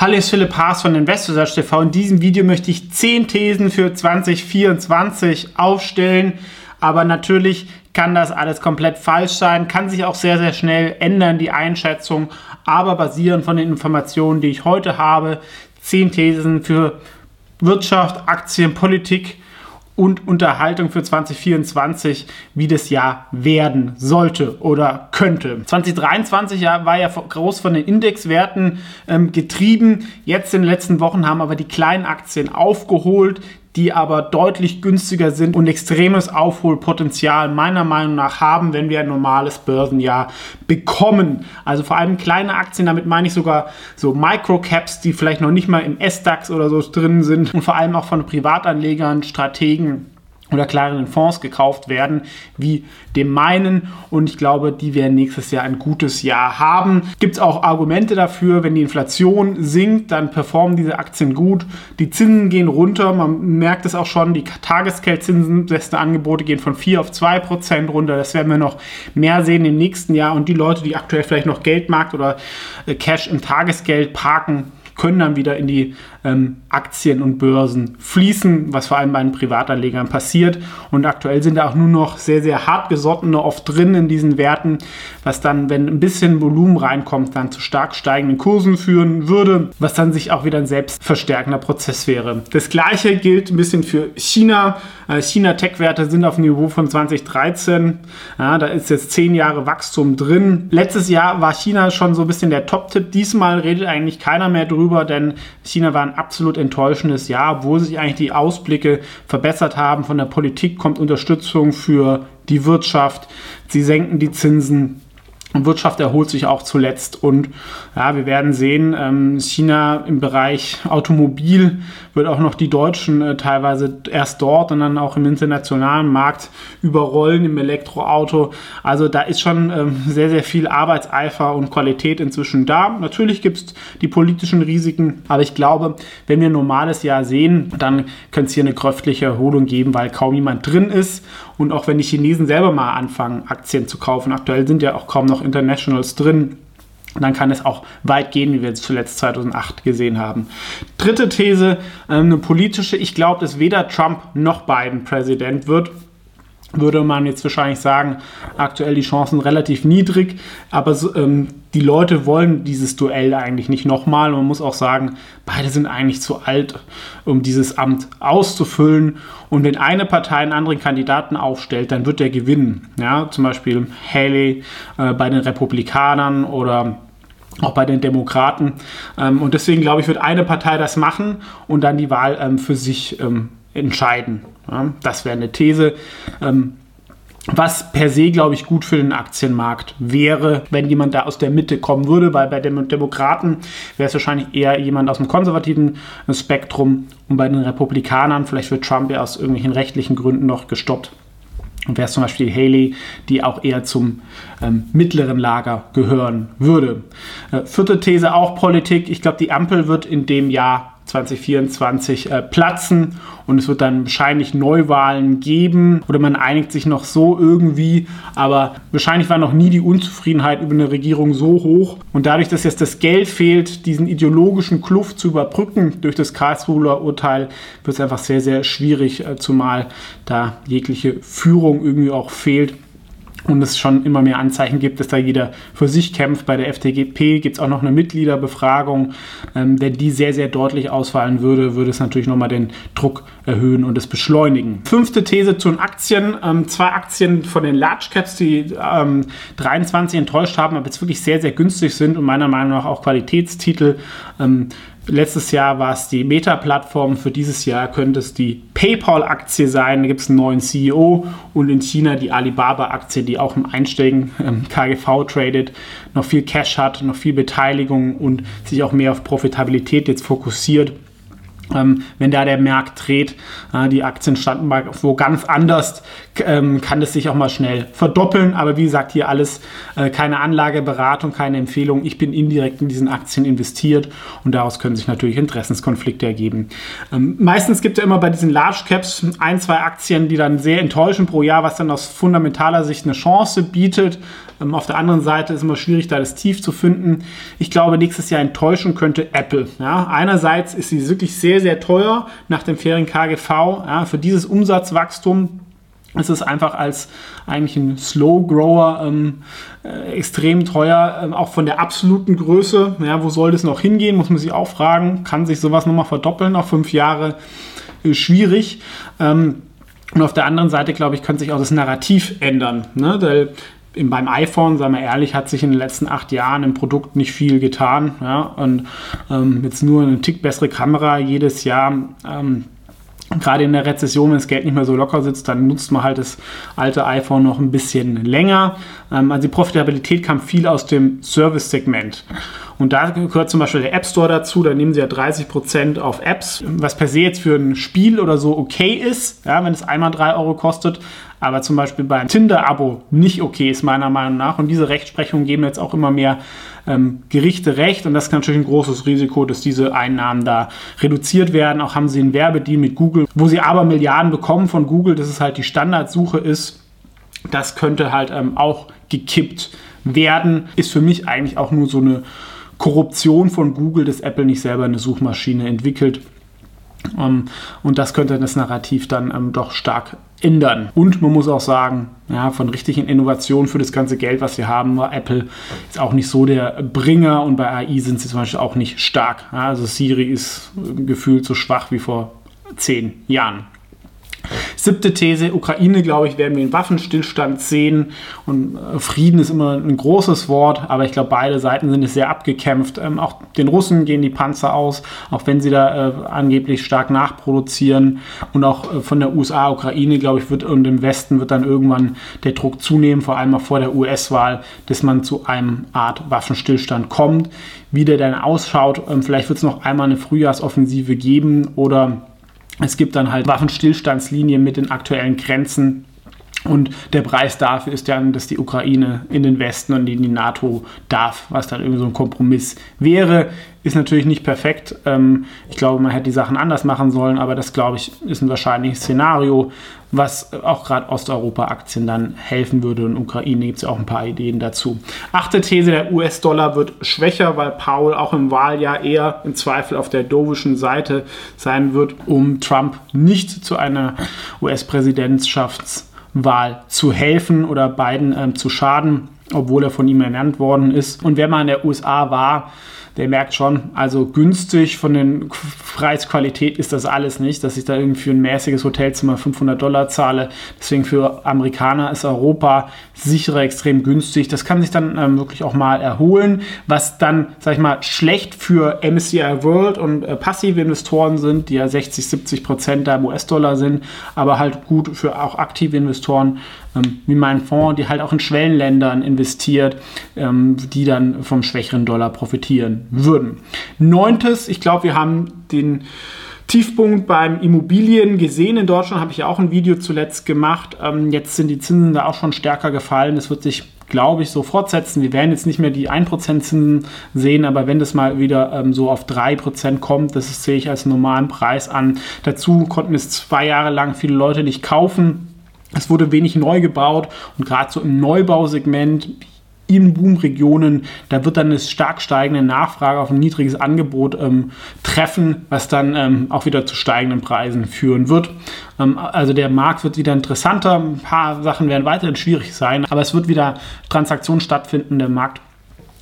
Hallo, ist Philipp Haas von InvestorSearch TV. In diesem Video möchte ich 10 Thesen für 2024 aufstellen. Aber natürlich kann das alles komplett falsch sein, kann sich auch sehr, sehr schnell ändern, die Einschätzung. Aber basierend von den Informationen, die ich heute habe, 10 Thesen für Wirtschaft, Aktien, Politik und Unterhaltung für 2024, wie das Jahr werden sollte oder könnte. 2023 war ja groß von den Indexwerten ähm, getrieben. Jetzt in den letzten Wochen haben aber die kleinen Aktien aufgeholt die aber deutlich günstiger sind und extremes Aufholpotenzial meiner Meinung nach haben, wenn wir ein normales Börsenjahr bekommen. Also vor allem kleine Aktien, damit meine ich sogar so Microcaps, die vielleicht noch nicht mal im S-DAX oder so drin sind und vor allem auch von Privatanlegern, Strategen oder kleineren Fonds gekauft werden, wie dem meinen. Und ich glaube, die werden nächstes Jahr ein gutes Jahr haben. Gibt es auch Argumente dafür, wenn die Inflation sinkt, dann performen diese Aktien gut. Die Zinsen gehen runter. Man merkt es auch schon, die Tagesgeldzinsen, beste Angebote gehen von 4 auf 2 Prozent runter. Das werden wir noch mehr sehen im nächsten Jahr. Und die Leute, die aktuell vielleicht noch Geldmarkt oder äh, Cash im Tagesgeld parken, können dann wieder in die ähm, Aktien und Börsen fließen, was vor allem bei den Privatanlegern passiert. Und aktuell sind da auch nur noch sehr, sehr hartgesottene oft drin in diesen Werten, was dann, wenn ein bisschen Volumen reinkommt, dann zu stark steigenden Kursen führen würde, was dann sich auch wieder ein selbstverstärkender Prozess wäre. Das gleiche gilt ein bisschen für China. Äh, China-Tech-Werte sind auf dem Niveau von 2013. Ja, da ist jetzt zehn Jahre Wachstum drin. Letztes Jahr war China schon so ein bisschen der Top-Tipp. Diesmal redet eigentlich keiner mehr drüber, denn China war ein absolut enttäuschendes Jahr, obwohl sich eigentlich die Ausblicke verbessert haben. Von der Politik kommt Unterstützung für die Wirtschaft. Sie senken die Zinsen. Wirtschaft erholt sich auch zuletzt und ja, wir werden sehen, ähm, China im Bereich Automobil wird auch noch die Deutschen äh, teilweise erst dort und dann auch im internationalen Markt überrollen im Elektroauto. Also da ist schon ähm, sehr, sehr viel Arbeitseifer und Qualität inzwischen da. Natürlich gibt es die politischen Risiken, aber ich glaube, wenn wir ein normales Jahr sehen, dann könnte es hier eine kräftliche Erholung geben, weil kaum jemand drin ist und auch wenn die Chinesen selber mal anfangen, Aktien zu kaufen, aktuell sind ja auch kaum noch Internationals drin, dann kann es auch weit gehen, wie wir es zuletzt 2008 gesehen haben. Dritte These, ähm, eine politische. Ich glaube, dass weder Trump noch Biden Präsident wird würde man jetzt wahrscheinlich sagen, aktuell die Chancen relativ niedrig, aber ähm, die Leute wollen dieses Duell eigentlich nicht nochmal. Man muss auch sagen, beide sind eigentlich zu alt, um dieses Amt auszufüllen. Und wenn eine Partei einen anderen Kandidaten aufstellt, dann wird der gewinnen. Ja, zum Beispiel Haley äh, bei den Republikanern oder auch bei den Demokraten. Ähm, und deswegen glaube ich, wird eine Partei das machen und dann die Wahl ähm, für sich ähm, entscheiden. Ja, das wäre eine These. Ähm, was per se, glaube ich, gut für den Aktienmarkt wäre, wenn jemand da aus der Mitte kommen würde, weil bei den Demokraten wäre es wahrscheinlich eher jemand aus dem konservativen Spektrum und bei den Republikanern, vielleicht wird Trump ja aus irgendwelchen rechtlichen Gründen noch gestoppt. Und wäre es zum Beispiel Haley, die auch eher zum ähm, mittleren Lager gehören würde. Äh, vierte These auch Politik. Ich glaube, die Ampel wird in dem Jahr 2024 äh, platzen und es wird dann wahrscheinlich Neuwahlen geben oder man einigt sich noch so irgendwie, aber wahrscheinlich war noch nie die Unzufriedenheit über eine Regierung so hoch und dadurch, dass jetzt das Geld fehlt, diesen ideologischen Kluft zu überbrücken durch das Karlsruher Urteil, wird es einfach sehr, sehr schwierig, äh, zumal da jegliche Führung irgendwie auch fehlt und es schon immer mehr Anzeichen gibt, dass da jeder für sich kämpft. Bei der FDGP gibt es auch noch eine Mitgliederbefragung. Ähm, wenn die sehr, sehr deutlich ausfallen würde, würde es natürlich nochmal den Druck erhöhen und es beschleunigen. Fünfte These zu den Aktien. Ähm, zwei Aktien von den Large Caps, die ähm, 23 enttäuscht haben, aber jetzt wirklich sehr, sehr günstig sind und meiner Meinung nach auch Qualitätstitel. Letztes Jahr war es die Meta-Plattform, für dieses Jahr könnte es die PayPal-Aktie sein. Da gibt es einen neuen CEO und in China die Alibaba-Aktie, die auch im einstelligen ähm, KGV tradet, noch viel Cash hat, noch viel Beteiligung und sich auch mehr auf Profitabilität jetzt fokussiert. Ähm, wenn da der Markt dreht, äh, die Aktien standen mal wo ganz anders, ähm, kann es sich auch mal schnell verdoppeln. Aber wie gesagt, hier alles äh, keine Anlageberatung, keine Empfehlung. Ich bin indirekt in diesen Aktien investiert und daraus können sich natürlich Interessenskonflikte ergeben. Ähm, meistens gibt es ja immer bei diesen Large Caps ein, zwei Aktien, die dann sehr enttäuschen pro Jahr, was dann aus fundamentaler Sicht eine Chance bietet. Ähm, auf der anderen Seite ist immer schwierig, da das Tief zu finden. Ich glaube, nächstes Jahr enttäuschen könnte Apple. Ja, einerseits ist sie wirklich sehr, sehr teuer nach dem fairen KGV. Ja, für dieses Umsatzwachstum ist es einfach als eigentlich ein Slow Grower ähm, äh, extrem teuer, ähm, auch von der absoluten Größe. Ja, wo soll das noch hingehen, muss man sich auch fragen. Kann sich sowas nochmal verdoppeln auf fünf Jahre? Äh, schwierig. Ähm, und auf der anderen Seite, glaube ich, könnte sich auch das Narrativ ändern. Ne? Weil beim iPhone, sagen wir ehrlich, hat sich in den letzten acht Jahren im Produkt nicht viel getan. Ja? Und ähm, jetzt nur eine Tick bessere Kamera jedes Jahr. Ähm, Gerade in der Rezession, wenn das Geld nicht mehr so locker sitzt, dann nutzt man halt das alte iPhone noch ein bisschen länger. Ähm, also die Profitabilität kam viel aus dem Service-Segment. Und da gehört zum Beispiel der App Store dazu, da nehmen sie ja 30% auf Apps, was per se jetzt für ein Spiel oder so okay ist, ja, wenn es einmal 3 Euro kostet, aber zum Beispiel beim Tinder-Abo nicht okay ist, meiner Meinung nach. Und diese Rechtsprechungen geben jetzt auch immer mehr ähm, Gerichte recht und das ist natürlich ein großes Risiko, dass diese Einnahmen da reduziert werden. Auch haben sie einen Werbedeal mit Google, wo sie aber Milliarden bekommen von Google, dass es halt die Standardsuche ist. Das könnte halt ähm, auch gekippt werden. Ist für mich eigentlich auch nur so eine Korruption von Google, dass Apple nicht selber eine Suchmaschine entwickelt. Um, ähm, und das könnte das Narrativ dann ähm, doch stark ändern. Und man muss auch sagen, ja, von richtigen Innovationen für das ganze Geld, was sie haben, war Apple ist auch nicht so der Bringer und bei AI sind sie zum Beispiel auch nicht stark. Ja, also Siri ist gefühlt so schwach wie vor zehn Jahren. Siebte These, Ukraine, glaube ich, werden wir einen Waffenstillstand sehen. Und äh, Frieden ist immer ein großes Wort, aber ich glaube, beide Seiten sind es sehr abgekämpft. Ähm, auch den Russen gehen die Panzer aus, auch wenn sie da äh, angeblich stark nachproduzieren. Und auch äh, von der USA, Ukraine, glaube ich, wird und im Westen wird dann irgendwann der Druck zunehmen, vor allem auch vor der US-Wahl, dass man zu einem Art Waffenstillstand kommt. Wie der dann ausschaut, ähm, vielleicht wird es noch einmal eine Frühjahrsoffensive geben oder es gibt dann halt Waffenstillstandslinien mit den aktuellen Grenzen. Und der Preis dafür ist dann, dass die Ukraine in den Westen und in die NATO darf, was dann irgendwie so ein Kompromiss wäre. Ist natürlich nicht perfekt. Ähm, ich glaube, man hätte die Sachen anders machen sollen, aber das, glaube ich, ist ein wahrscheinliches Szenario, was auch gerade Osteuropa-Aktien dann helfen würde. Und Ukraine gibt es auch ein paar Ideen dazu. Achte These, der US-Dollar wird schwächer, weil Paul auch im Wahljahr eher im Zweifel auf der dovischen Seite sein wird, um Trump nicht zu einer US-Präsidentschaftswahl zu helfen oder Biden ähm, zu schaden, obwohl er von ihm ernannt worden ist. Und wenn man in der USA war, der merkt schon, also günstig von den Preisqualität ist das alles nicht, dass ich da irgendwie für ein mäßiges Hotelzimmer 500 Dollar zahle. Deswegen für Amerikaner ist Europa sicherer extrem günstig. Das kann sich dann ähm, wirklich auch mal erholen, was dann, sag ich mal, schlecht für MSCI World und äh, passive Investoren sind, die ja 60, 70 Prozent da im US-Dollar sind, aber halt gut für auch aktive Investoren ähm, wie mein Fonds, die halt auch in Schwellenländern investiert, ähm, die dann vom schwächeren Dollar profitieren würden. Neuntes, ich glaube, wir haben den Tiefpunkt beim Immobilien gesehen. In Deutschland habe ich ja auch ein Video zuletzt gemacht. Ähm, jetzt sind die Zinsen da auch schon stärker gefallen. Das wird sich, glaube ich, so fortsetzen. Wir werden jetzt nicht mehr die 1% Zinsen sehen, aber wenn das mal wieder ähm, so auf 3% kommt, das sehe ich als normalen Preis an. Dazu konnten es zwei Jahre lang viele Leute nicht kaufen. Es wurde wenig neu gebaut und gerade so im Neubausegment in Boomregionen, da wird dann eine stark steigende Nachfrage auf ein niedriges Angebot ähm, treffen, was dann ähm, auch wieder zu steigenden Preisen führen wird. Ähm, also der Markt wird wieder interessanter, ein paar Sachen werden weiterhin schwierig sein, aber es wird wieder Transaktionen stattfinden, der Markt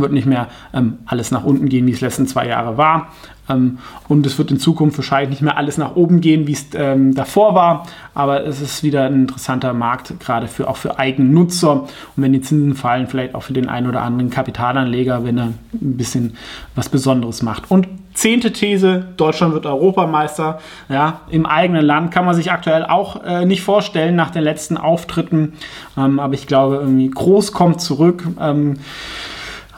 wird nicht mehr ähm, alles nach unten gehen, wie es letzten zwei Jahre war. Ähm, und es wird in Zukunft wahrscheinlich nicht mehr alles nach oben gehen, wie es ähm, davor war. Aber es ist wieder ein interessanter Markt, gerade für, auch für Eigennutzer. Und wenn die Zinsen fallen, vielleicht auch für den einen oder anderen Kapitalanleger, wenn er ein bisschen was Besonderes macht. Und zehnte These, Deutschland wird Europameister. Ja, Im eigenen Land kann man sich aktuell auch äh, nicht vorstellen nach den letzten Auftritten. Ähm, aber ich glaube, irgendwie groß kommt zurück.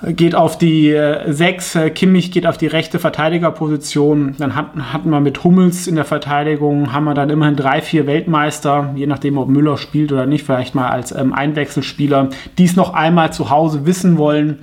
Geht auf die 6, äh, Kimmich geht auf die rechte Verteidigerposition. Dann hat, hatten wir mit Hummels in der Verteidigung, haben wir dann immerhin drei, vier Weltmeister, je nachdem, ob Müller spielt oder nicht, vielleicht mal als ähm, Einwechselspieler, die es noch einmal zu Hause wissen wollen.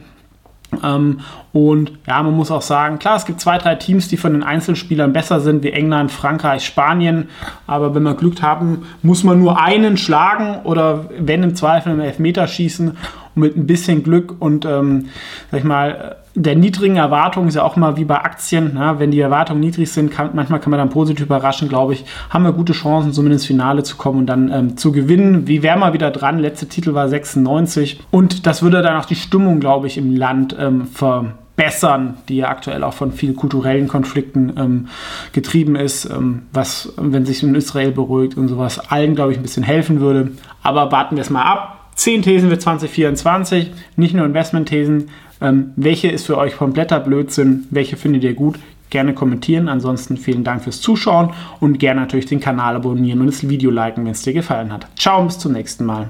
Ähm, und ja, man muss auch sagen, klar, es gibt zwei, drei Teams, die von den Einzelspielern besser sind, wie England, Frankreich, Spanien. Aber wenn wir Glück haben, muss man nur einen schlagen oder wenn im Zweifel im Elfmeter schießen. Und mit ein bisschen Glück und, ähm, sag ich mal, der niedrigen Erwartung ist ja auch mal wie bei Aktien. Na, wenn die Erwartungen niedrig sind, kann, manchmal kann man dann positiv überraschen, glaube ich. Haben wir gute Chancen, zumindest ins Finale zu kommen und dann ähm, zu gewinnen. Wie wären wir wieder dran? Letzter Titel war 96. Und das würde dann auch die Stimmung, glaube ich, im Land ähm, verbessern, die ja aktuell auch von vielen kulturellen Konflikten ähm, getrieben ist, ähm, was, wenn sich in Israel beruhigt und sowas, allen, glaube ich, ein bisschen helfen würde. Aber warten wir es mal ab. Zehn Thesen für 2024, nicht nur Investmentthesen. Ähm, welche ist für euch kompletter Blödsinn? Welche findet ihr gut? Gerne kommentieren. Ansonsten vielen Dank fürs Zuschauen und gerne natürlich den Kanal abonnieren und das Video liken, wenn es dir gefallen hat. Ciao, bis zum nächsten Mal.